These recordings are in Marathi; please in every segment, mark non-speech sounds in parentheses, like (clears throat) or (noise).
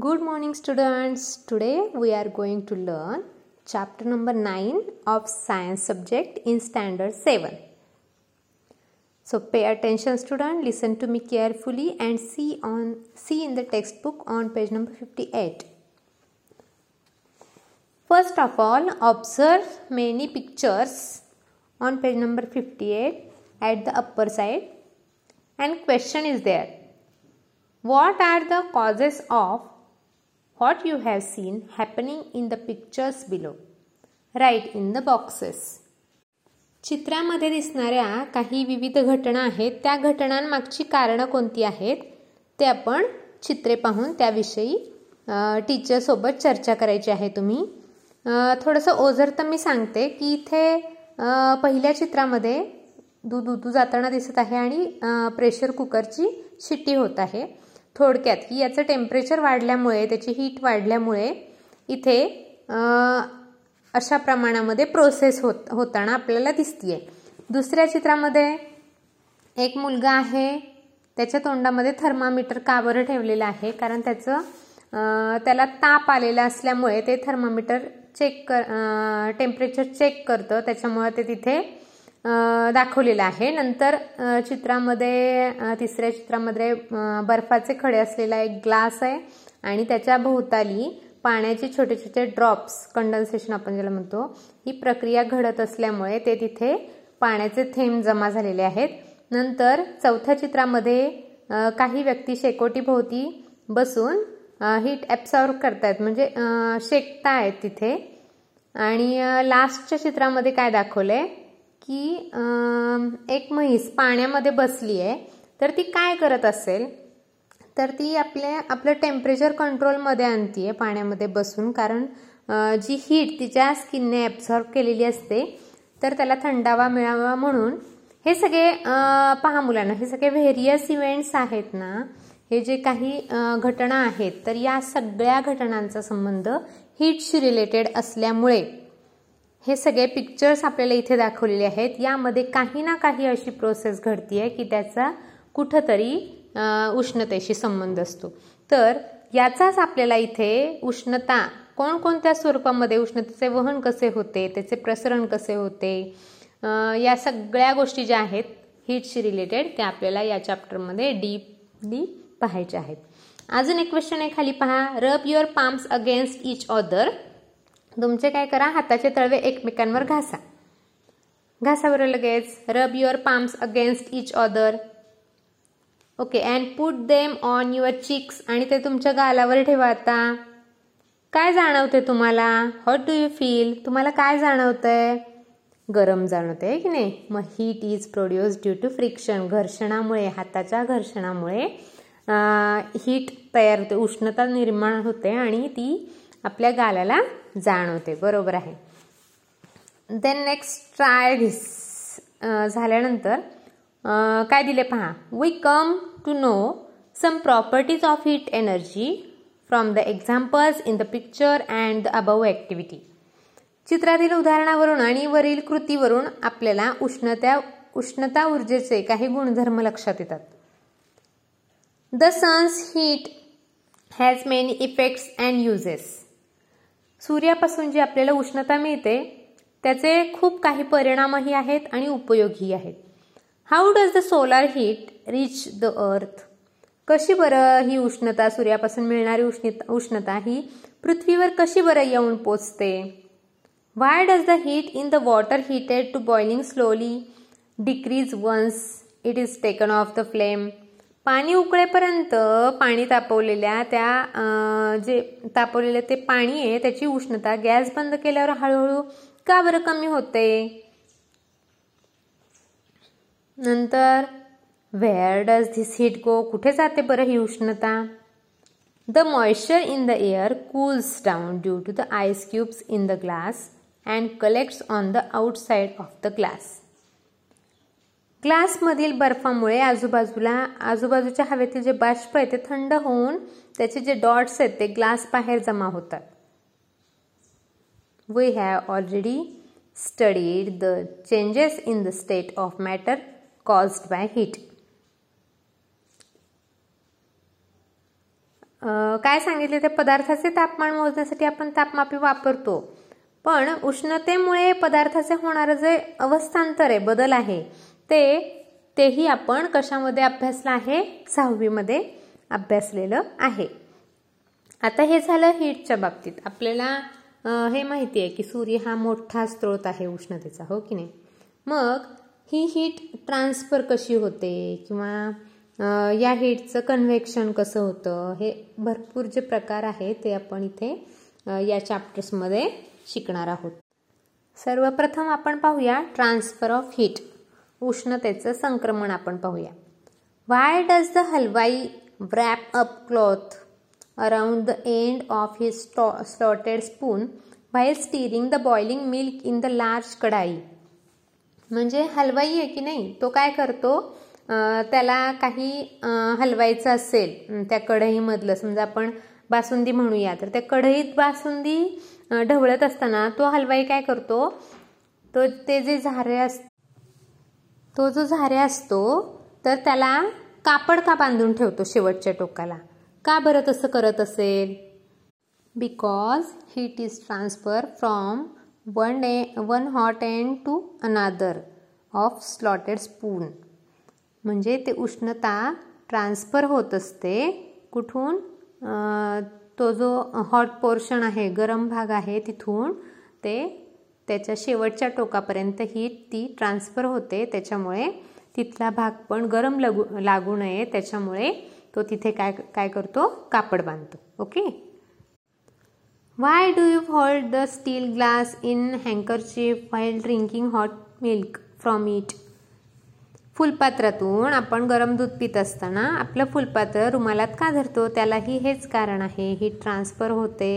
Good morning, students. Today we are going to learn chapter number 9 of science subject in standard 7. So pay attention student, listen to me carefully and see on see in the textbook on page number 58. First of all, observe many pictures on page number 58 at the upper side and question is there. What are the causes of what you have seen happening in the pictures below? Write in the boxes. चित्रामध्ये दिसणाऱ्या काही विविध घटना आहेत त्या घटनांमागची कारणं कोणती आहेत ते आपण चित्रे पाहून त्याविषयी टीचरसोबत चर्चा करायची आहे तुम्ही थोडंसं ओझर तर मी सांगते की इथे पहिल्या चित्रामध्ये दूध उतू जाताना दिसत आहे आणि प्रेशर कुकरची शिट्टी होत आहे थोडक्यात. की याचं टेम्परेचर वाढल्यामुळे त्याची हीट वाढल्यामुळे इथे अशा प्रमाणामध्ये प्रोसेस होत होताना आपल्याला दिसतीये. दुसऱ्या चित्रामध्ये एक मुलगा आहे त्याच्या तोंडामध्ये थर्मामीटर का बरं ठेवलेलं आहे कारण त्याचं त्याला ताप आलेला असल्यामुळे ते थर्मामीटर चेक कर टेम्परेचर चेक करतं. त्याच्यामुळे ते तिथे दाखवलेलं आहे. नंतर चित्रामध्ये तिसऱ्या चित्रामध्ये बर्फाचे खडे असलेला एक ग्लास आहे आणि त्याच्या भोवताली पाण्याचे छोटे छोटे ड्रॉप्स कंडन्सेशन आपण ज्याला म्हणतो ही प्रक्रिया घडत असल्यामुळे ते तिथे पाण्याचे थेंब जमा झालेले आहेत. नंतर चौथ्या चित्रामध्ये काही व्यक्ती शेकोटी भोवती बसून हीट ॲब्सॉर्व करतायत. म्हणजे शेकतायत तिथे. आणि लास्टच्या चित्रामध्ये काय दाखवलंय? की एक म्हैस पाण्यामध्ये बसली आहे तर ती काय करत असेल? तर ती आपल्या आपलं टेम्परेचर कंट्रोलमध्ये आणतीये पाण्यामध्ये बसून कारण जी हीट तिच्या स्किनने ॲब्झॉर्ब केलेली असते तर त्याला थंडावा मिळावा म्हणून हे सगळे पहा मुलांना हे सगळे व्हेरियस इव्हेंट्स आहेत ना हे जे काही घटना आहेत तर या सगळ्या घटनांचा संबंध हीटशी रिलेटेड असल्यामुळे हे सगळे पिक्चर्स आपल्याला इथे दाखवलेले आहेत. यामध्ये काही ना काही अशी प्रोसेस घडतीये की त्याचा कुठंतरी उष्णतेशी संबंध असतो. तर याचाच आपल्याला इथे उष्णता कोणकोणत्या स्वरूपामध्ये उष्णतेचे वहन कसे होते त्याचे प्रसरण कसे होते या सगळ्या गोष्टी ज्या आहेत हीटशी रिलेटेड त्या आपल्याला या चॅप्टरमध्ये डीपली पाहायच्या आहेत. अजून एक क्वेश्चन आहे खाली पहा. Rub your palms against each other तुमचे काय करा हाताचे तळवे एकमेकांवर घासा. घासा बरं लगेच. Rub your palms against each other okay and put them on your cheeks आणि ते तुमच्या गालावर ठेवा आता. काय जाणवते तुम्हाला? हॉट डू यू फील तुम्हाला काय जाणवतंय? गरम जाणवते की नाही? मग heat is produce due to friction घर्षणामुळे हाताच्या घर्षणामुळे. हीट तयार होते उष्णता निर्माण होते आणि ती आपल्या गालाला जाणवते. बरोबर आहे. देन नेक्स्ट ट्राय धिस झाल्यानंतर काय दिले पहा. We come to know some properties of heat energy from the examples in the picture and the above activity चित्रातील उदाहरणावरून आणि वरील कृतीवरून आपल्याला उष्णत्या उष्णता ऊर्जेचे काही गुणधर्म लक्षात येतात. The sun's heat has many effects and uses सूर्यापासून जी आपल्याला उष्णता मिळते त्याचे खूप काही परिणामही आहेत आणि उपयोगही आहेत. How does the solar heat reach the earth कशी बरं ही उष्णता सूर्यापासून मिळणारी उष्णता उष्णता ही पृथ्वीवर कशी बरं येऊन पोचते? Why does the heat in the water heated to boiling slowly decrease once it is taken off the flame पाणी उकळेपर्यंत पाणी तापवलेल्या त्या जे तापवलेलं ते पाणी आहे त्याची उष्णता गॅस बंद केल्यावर हळूहळू का बरं कमी होते? नंतर where does this heat go कुठे जाते बरं ही उष्णता? The moisture in the air cools down due to the ice cubes in the glass and collects on the outside of the glass ग्लासमधील बर्फामुळे आजूबाजूला आजूबाजूच्या हवेतील जे बाष्प आहे ते थंड होऊन त्याचे जे डॉट्स आहेत ते ग्लास बाहेर जमा होतात. We have already studied the changes in the state of matter caused by heat काय सांगितले ते? पदार्थाचे तापमान मोजण्यासाठी आपण तापमापी वापरतो. पण उष्णतेमुळे पदार्थाचे होणारं जे अवस्थांतर आहे बदल आहे ते तेही आपण कशामध्ये अभ्यासलं आहे? सहावीमध्ये अभ्यासलेलं आहे. आता हे झालं हीटच्या बाबतीत. आपल्याला हे माहिती आहे की सूर्य हा मोठा स्रोत आहे उष्णतेचा हो की नाही? मग ही हीट ट्रान्सफर कशी होते? किंवा या हीटचं कन्व्हेक्शन कसं होतं? हे भरपूर जे प्रकार आहे ते आपण इथे या चॅप्टर्समध्ये शिकणार आहोत. सर्वप्रथम आपण पाहूया ट्रान्सफर ऑफ हीट उष्णतेचं संक्रमण आपण पाहूया. Why does the halwai wrap up cloth around the end of his slotted spoon while stirring the boiling milk in the large kadhai म्हणजे हलवाई आहे की नाही? तो काय करतो? त्याला काही हलवायचं असेल त्या कढईमधलं समजा आपण बासुंदी म्हणूया तर त्या कढईत बासुंदी ढवळत असताना तो हलवाई काय करतो? तो ते जे झारे अस तो जो झारे असतो तर त्याला कापड का बांधून ठेवतो शेवटच्या टोकाला? का बरं तसं करत असेल? Because heat is transfer from one a one hot end to another of slotted spoon म्हणजे ते उष्णता ट्रान्सफर होत असते. कुठून? तो जो हॉट पोर्शन आहे गरम भाग आहे तिथून ते त्याच्या शेवटच्या टोकापर्यंत ही ती ट्रान्सफर होते. त्याच्यामुळे तिथला भाग पण गरम लागू लागू नये. त्याच्यामुळे तो तिथे काय काय करतो? कापड बांधतो. Okay? Why do you hold the steel glass in handkerchief while drinking hot milk from it फुलपात्रातून आपण गरम दूध पित असताना आपलं फुलपात्र रुमालात का धरतो? त्यालाही हेच कारण आहे. ही ट्रान्सफर होते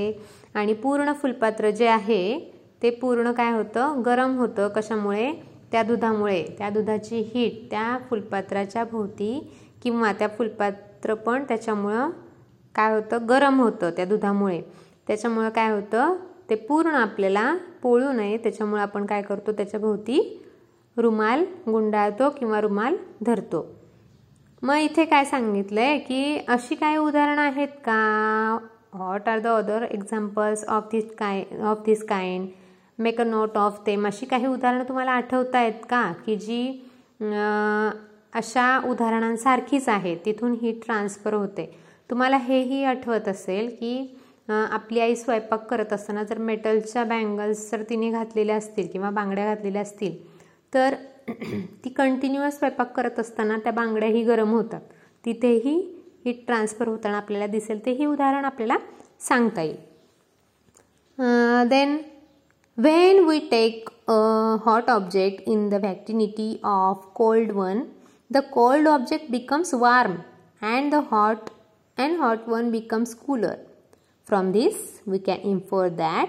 आणि पूर्ण फुलपात्र जे आहे ते पूर्ण काय होतं? गरम होतं कशामुळे? त्या दुधामुळे. त्या दुधाची हीट त्या फुलपात्राच्या भोवती किंवा त्या फुलपात्र पण त्याच्यामुळं काय होतं? गरम होतं त्या दुधामुळे. त्याच्यामुळं काय होतं? ते पूर्ण आपल्याला पोळू नये. त्याच्यामुळं आपण काय करतो? त्याच्या भोवती रुमाल गुंडाळतो किंवा रुमाल धरतो. मग इथे काय सांगितलंय की अशी काही उदाहरणं आहेत का? What are the other examples of this काय of this kind make a note of them अशी काही उदाहरणं तुम्हाला आठवत आहेत का? की जी अशा उदाहरणांसारखीच आहे तिथून ही ट्रान्सफर होते. तुम्हाला हेही आठवत असेल की आपली आई स्वयंपाक करत असताना जर मेटलच्या बँगल्स जर तिने घातलेल्या असतील किंवा बांगड्या घातलेल्या असतील तर (clears throat) ती कंटिन्युअस स्वयंपाक करत असताना त्या बांगड्याही गरम होतात. तिथेही हीट ट्रान्सफर होताना आपल्याला दिसेल. तेही उदाहरण आपल्याला सांगता येईल. Then when we take a hot object in the vicinity of cold one the cold object becomes warm and the hot and hot one becomes cooler from this, we can infer that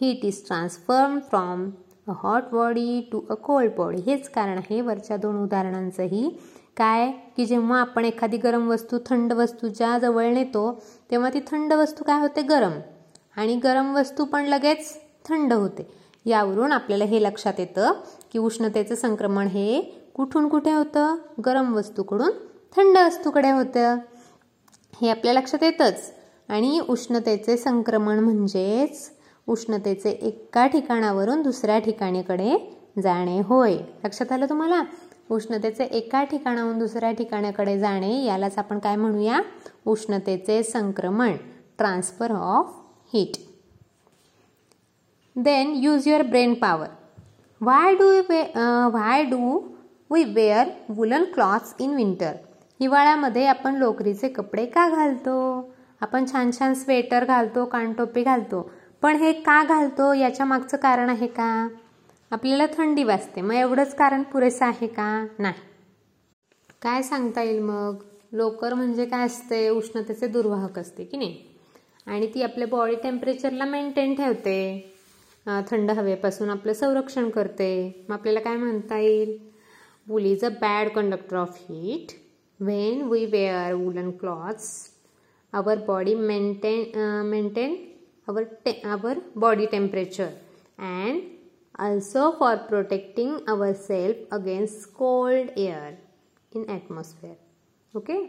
heat is transformed from a hot body to a cold body हेच कारण आहे वरच्या दोन उदाहरणांचंही. काय? की जेव्हा आपण एखादी गरम वस्तू थंड वस्तूच्या जवळ नेतो तेव्हा ती थंड वस्तू काय होते? गरम. आणि गरम वस्तू पण लगेच थंड होते. यावरून आपल्याला हे लक्षात येतं की उष्णतेचं संक्रमण हे कुठून कुठे होतं? गरम वस्तूकडून थंड वस्तूकडे होतं. हे आपल्या लक्षात येतंच. आणि उष्णतेचे संक्रमण म्हणजेच उष्णतेचे एका ठिकाणावरून दुसऱ्या ठिकाणीकडे जाणे होय. लक्षात आलं तुम्हाला? उष्णतेचे एका ठिकाणाहून दुसऱ्या ठिकाणाकडे जाणे यालाच आपण काय म्हणूया? उष्णतेचे संक्रमण transfer of heat. Then use your brain power why do we why do we wear woollen clothes in winter हिवाळ्यामध्ये आपण लोकरीचे कपडे का घालतो? आपण छान छान स्वेटर घालतो कानटोपी घालतो. पण हे का घालतो? याच्या मागचं कारण आहे का? आपल्याला थंडी वाजते. मग एवढंच कारण पुरेसं आहे का? नाही. काय सांगता येईल मग? लोकर म्हणजे काय असते? उष्णतेचे दुर्वाहक असते की नाही? आणि ती आपल्या बॉडी टेम्परेचरला मेंटेन ठेवते. थंड हवेपासून आपलं संरक्षण करते. मग आपल्याला काय म्हणता येईल? Wool is a bad conductor of heat when we wear woollen clothes our body maintain maintain our टे our body temperature and also for protecting our self against cold air in atmosphere okay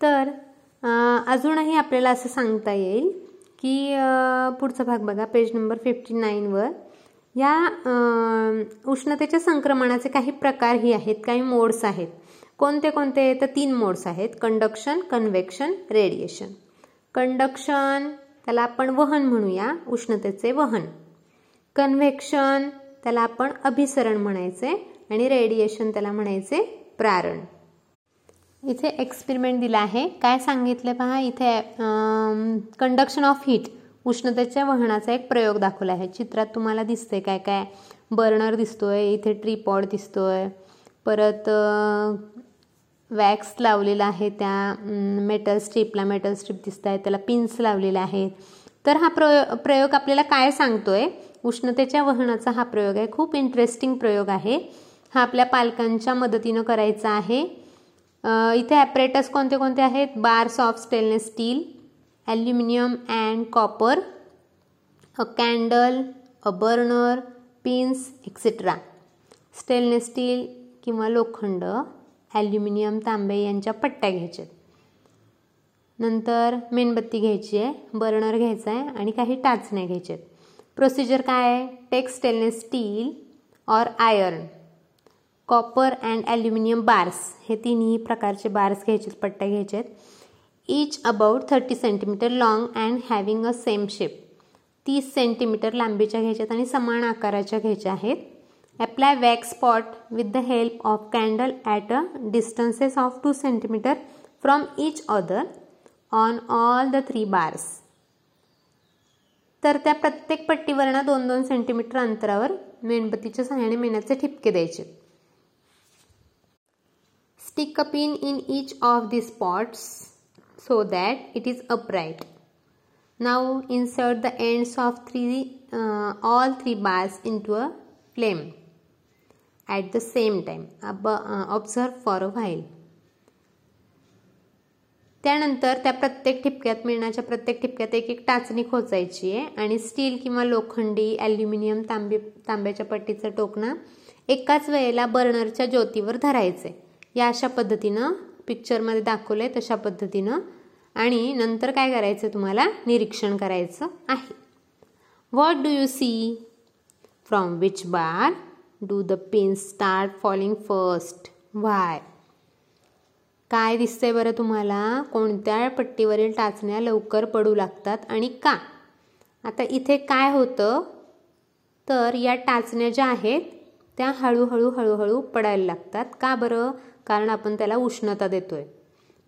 तर अजूनही आपल्याला असं सांगता येईल की पुढचा भाग बघा पेज नंबर फिफ्टी नाईनवर या उष्णतेच्या संक्रमणाचे काही प्रकारही आहेत काही मोड्स आहेत. कोणते कोणते? तर तीन मोड्स आहेत. कंडक्शन कन्व्हेक्शन रेडिएशन कंडक्शन त्याला आपण वहन म्हणूया उष्णतेचे वहन. कन्व्हेक्शन त्याला आपण अभिसरण म्हणायचे आणि रेडिएशन त्याला म्हणायचे प्रारण. इथे एक्सपेरिमेंट दिला आहे. काय सांगितलं पहा इथे कंडक्शन ऑफ हीट उष्णतेच्या वहनाचा एक प्रयोग दाखवला आहे. चित्रात तुम्हाला दिसते काय काय? बर्नर दिसतोय इथे ट्रीपॉड दिसतोय. परत वॅक्स लावलेला आहे त्या मेटल स्ट्रीपला मेटल स्ट्रीप दिसत आहे त्याला पिन्स लावलेले आहेत. तर हा प्रयोग प्रयोग आपल्याला काय सांगतोय? उष्णतेच्या वहनाचा हा प्रयोग आहे. खूप इंटरेस्टिंग प्रयोग आहे. हा आपल्या पालकांच्या मदतीनं करायचा आहे. इथे ॲपरेटस कोणते कोणते आहेत? Bars of stainless steel aluminium and copper a candle a burner pins etcetera stainless steel किंवा लोखंड ॲल्युमिनियम तांबे यांच्या पट्ट्या घ्यायच्या नंतर मेणबत्ती घ्यायची आहे बर्नर घ्यायचा आहे आणि काही टाचण्या घ्यायच्या आहेत प्रोसिजर काय आहे? Take stainless steel or iron copper and aluminium bars हे तिन्ही प्रकारचे बार्स घ्यायचे पट्ट्या घ्यायचे आहेत. Each about thirty centimetre long and having a same shape तीस सेंटीमीटर लांबीच्या घ्यायच्यात आणि समान आकाराच्या घ्यायच्या आहेत. Apply wax spot with the help of candle at a distances of two centimetre from each other on all the three bars तर त्या प्रत्येक पट्टीवरनं दोन दोन सेंटीमीटर अंतरावर मेणबत्तीच्या सहाय्याने मेणाचे ठिपके द्यायचे. Stick a pin in each of the spots so that it is upright now insert the ends of three all three three into a flame at the same time observe for a while त्यानंतर त्या प्रत्येक ठिपक्यात मिळण्याच्या प्रत्येक ठिपक्यात एक एक टाचणी खोचायची आहे आणि स्टील किंवा लोखंडी ॲल्युमिनियम तांबे तांब्याच्या पट्टीचं टोकणं एकाच वेळेला बर्नरच्या ज्योतीवर धरायचे या अशा पद्धतीनं पिक्चरमध्ये दाखवलं आहे तशा पद्धतीनं. आणि नंतर काय करायचं तुम्हाला? निरीक्षण करायचं आहे. What do you see from which bar do the pin start falling first why काय दिसतंय बरं तुम्हाला? कोणत्या पट्टीवरील टाचण्या लवकर पडू लागतात आणि का? आता इथे काय होतं? तर या टाचण्या ज्या आहेत त्या हळूहळू हळूहळू पडायला लागतात. का बरं? कारण आपण त्याला उष्णता देतोय.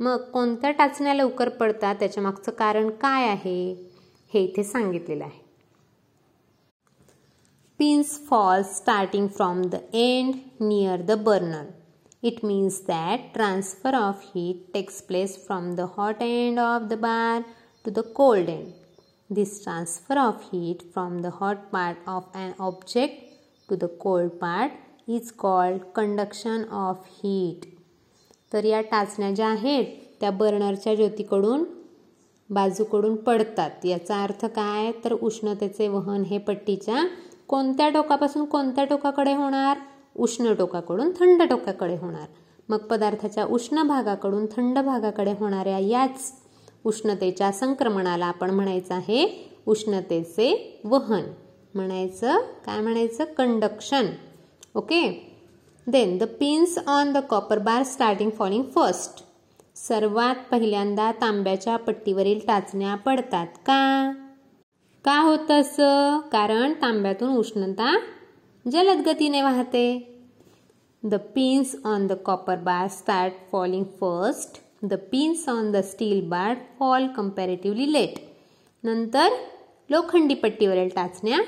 मग कोणत्या टाचण्या लवकर पडतात? त्याच्या मागचं कारण काय आहे? हे इथे सांगितलेलं आहे. Pins fall starting from the end near the burner it means that transfer of heat takes place from the hot end of the bar to the cold end this transfer of heat from the hot part of an object to the cold part is called conduction of heat तर या टाचण्या ज्या आहेत त्या बर्नरच्या ज्योतीकडून बाजूकडून पडतात. याचा अर्थ काय? तर उष्णतेचे वहन हे पट्टीच्या कोणत्या टोकापासून कोणत्या टोकाकडे होणार? उष्ण टोकाकडून थंड टोकाकडे होणार. मग पदार्थाच्या उष्ण भागाकडून थंड भागाकडे होणाऱ्या याच उष्णतेच्या संक्रमणाला आपण म्हणायचं आहे उष्णतेचे वहन. म्हणायचं काय म्हणायचं? Conduction okay? Then the pins on the copper bar starting falling first सर्वात पहिल्यांदा तांब्याच्या पट्टीवरील टाचण्या पडतात का? का होत असं? कारण तांब्यातून उष्णता जलद गतीने वाहते. The pins on the copper bar start falling first the pins on the steel bar fall comparatively late नंतर लोखंडी पट्टीवरील टाचण्या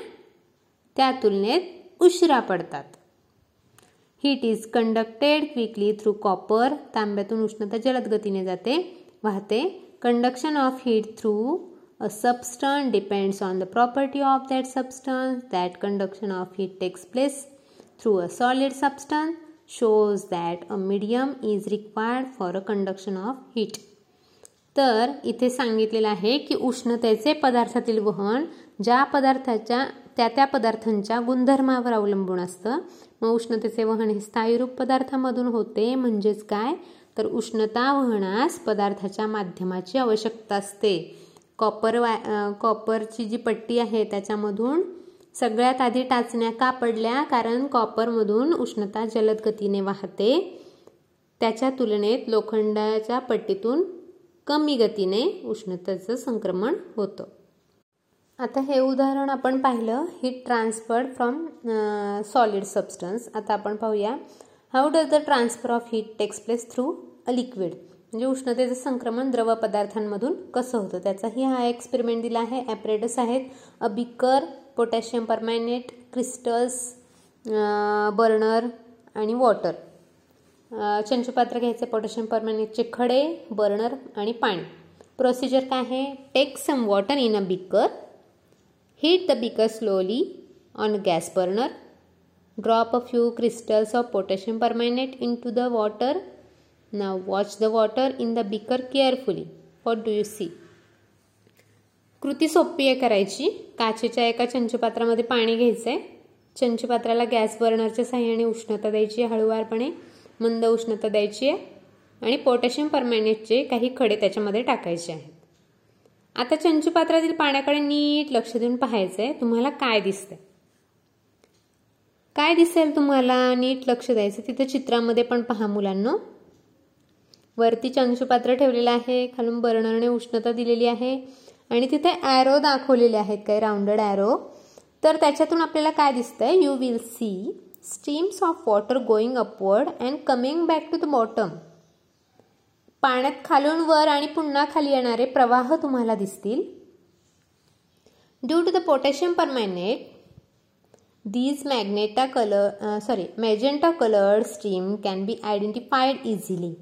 त्या तुलनेत उशिरा पडतात. Heat is conducted quickly through copper तांब्यातून उष्णता जलद गतीने जाते वाहते. Conduction of heat through a substance depends on the property of that substance that conduction of heat takes place through a solid substance shows that a medium is required for a conduction of heat तर इथे सांगितलेलं आहे की उष्णतेचे पदार्थातील वहन ज्या पदार्थाच्या त्या त्या पदार्थांच्या गुणधर्मावर अवलंबून असतं. मग उष्णतेचे वहन हे स्थायीरूप पदार्थामधून होते. म्हणजेच काय? तर उष्णता वहनास पदार्थाच्या माध्यमाची आवश्यकता असते. कॉपर वाय कॉपरची जी पट्टी आहे त्याच्यामधून सगळ्यात आधी टाचण्या का पडल्या? कारण कॉपरमधून उष्णता जलद गतीने वाहते. त्याच्या तुलनेत लोखंडाच्या पट्टीतून कमी गतीने उष्णतेचं संक्रमण होतं. आता हे उदाहरण आपण पाहिलं. Heat transferred from solid substance आता आपण पाहूया. How does the transfer of heat takes place through a liquid म्हणजे उष्णतेचं संक्रमण द्रव पदार्थांमधून कसं होतं? त्याचाही हा एक्सपेरिमेंट दिला आहे. ॲपरेटस आहेत. A beaker potassium permanganate crystals burner आणि वॉटर चंचुपात्र घ्यायचे पोटॅशियम परमॅनेटचे खडे बर्नर आणि पाणी. प्रोसिजर काय आहे? Take some water in a beaker Heat the beaker slowly on gas burner drop a few crystals of potassium potassium into the water Now watch the water in the beaker carefully What do you see कृती सोपी आहे करायची. काचेच्या एका चंचपात्रामध्ये पाणी घ्यायचं आहे चंचपात्राला गॅस बर्नरच्या साह्याने उष्णता द्यायची आहे हळूवारपणे. मंद उष्णता द्यायची आहे. आणि पोटॅशियम परमॅनेटचे काही खडे त्याच्यामध्ये टाकायचे आहेत. आता चंचुपात्रातील पाण्याकडे नीट लक्ष देऊन पाहायचं आहे तुम्हाला काय दिसतंय? काय दिसेल तुम्हाला? नीट लक्ष द्यायचं तिथं चित्रामध्ये पण पहा मुलांना. वरती चंचुपात्र ठेवलेलं आहे. खालून बर्नरने उष्णता दिलेली आहे. आणि तिथे ॲरो दाखवलेले आहेत काही राऊंडेड ॲरो तर त्याच्यातून आपल्याला काय दिसतंय? You will see steams of water going upward and coming back to the bottom पाण्यात खालून वर आणि पुन्हा खाली येणारे प्रवाह तुम्हाला दिसतील. Due to the potassium permanganate these magenta colour sorry magenta coloured stream can be identified easily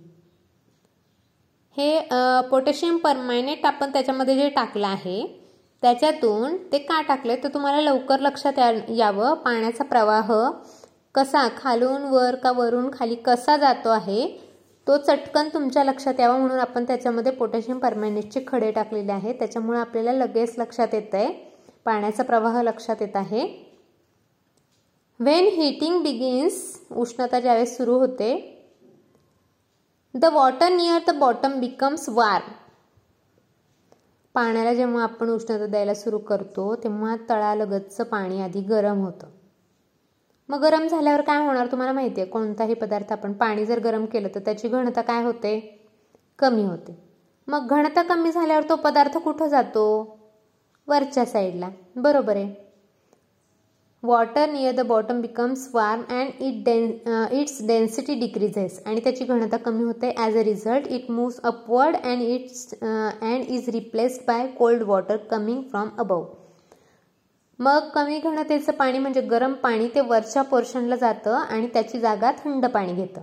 हे uh, पोटॅशियम परमायनेट आपण त्याच्यामध्ये जे टाकलं आहे त्याच्यातून ते का टाकले तर तुम्हाला लवकर लक्षात यावं पाण्याचा प्रवाह कसा खालून वर का वरून खाली कसा जातो आहे तो चटकन तुमच्या लक्षात यावा म्हणून आपण त्याच्यामध्ये पोटॅशियम परमॅनेटचे खडे टाकलेले आहेत. त्याच्यामुळे आपल्याला लगेच लक्षात येत आहे पाण्याचा प्रवाह लक्षात येत आहे. वेन हिटिंग बिगिन्स उष्णता ज्यावेळेस सुरू होते the water near the bottom becomes warm पाण्याला जेव्हा आपण उष्णता द्यायला सुरू करतो तेव्हा तळालगतचं पाणी आधी गरम होतं. मग गरम झाल्यावर काय होणार तुम्हाला माहिती आहे कोणताही पदार्थ आपण पाणी जर गरम केलं तर त्याची घनता काय होते? कमी होते. मग घनता कमी झाल्यावर तो पदार्थ कुठं जातो? वरच्या साईडला. बरोबर आहे. Water near the bottom becomes warm and it Den its density decreases आणि त्याची घनता कमी होते. As a result it moves upward and its and is replaced by cold water coming from above मग कमी घनतेचं पाणी म्हणजे गरम पाणी ते वरच्या पोर्शनला जातं आणि त्याची जागा थंड पाणी घेतं.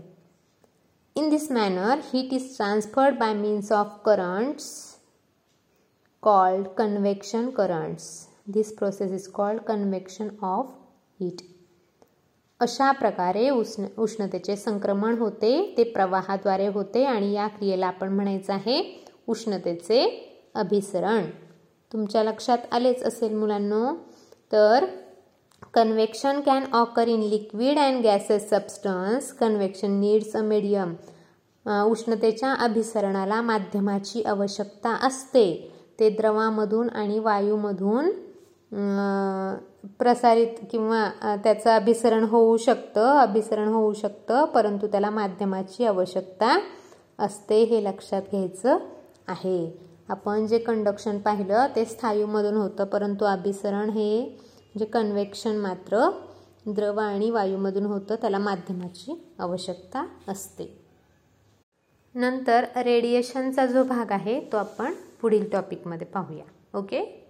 In this manner heat is transferred by means of currents called convection currents. This process is called convection of heat. अशा प्रकारे उष्ण उष्णतेचे संक्रमण होते ते प्रवाहाद्वारे होते आणि या क्रियेला आपण म्हणायचं आहे उष्णतेचे अभिसरण. तुमच्या लक्षात आलेच असेल मुलांनो? तर convection can occur in liquid and gases substance convection needs a medium उष्णतेच्या अभिसरणाला माध्यमाची आवश्यकता असते. ते द्रवामधून आणि वायूमधून प्रसारित किंवा त्याचं अभिसरण होऊ शकतं अभिसरण होऊ शकतं परंतु त्याला माध्यमाची आवश्यकता असते हे लक्षात घ्यायचं आहे. आपण जे कंडक्शन पाहिलं ते स्थायूमधून होतं परंतु अभिसरण हे जे कन्व्हेक्शन मात्र द्रव आणि वायूमधून होतं त्याला माध्यमाची आवश्यकता असते. नंतर रेडिएशनचा जो भाग आहे तो आपण पुढील टॉपिकमध्ये पाहूया. ओके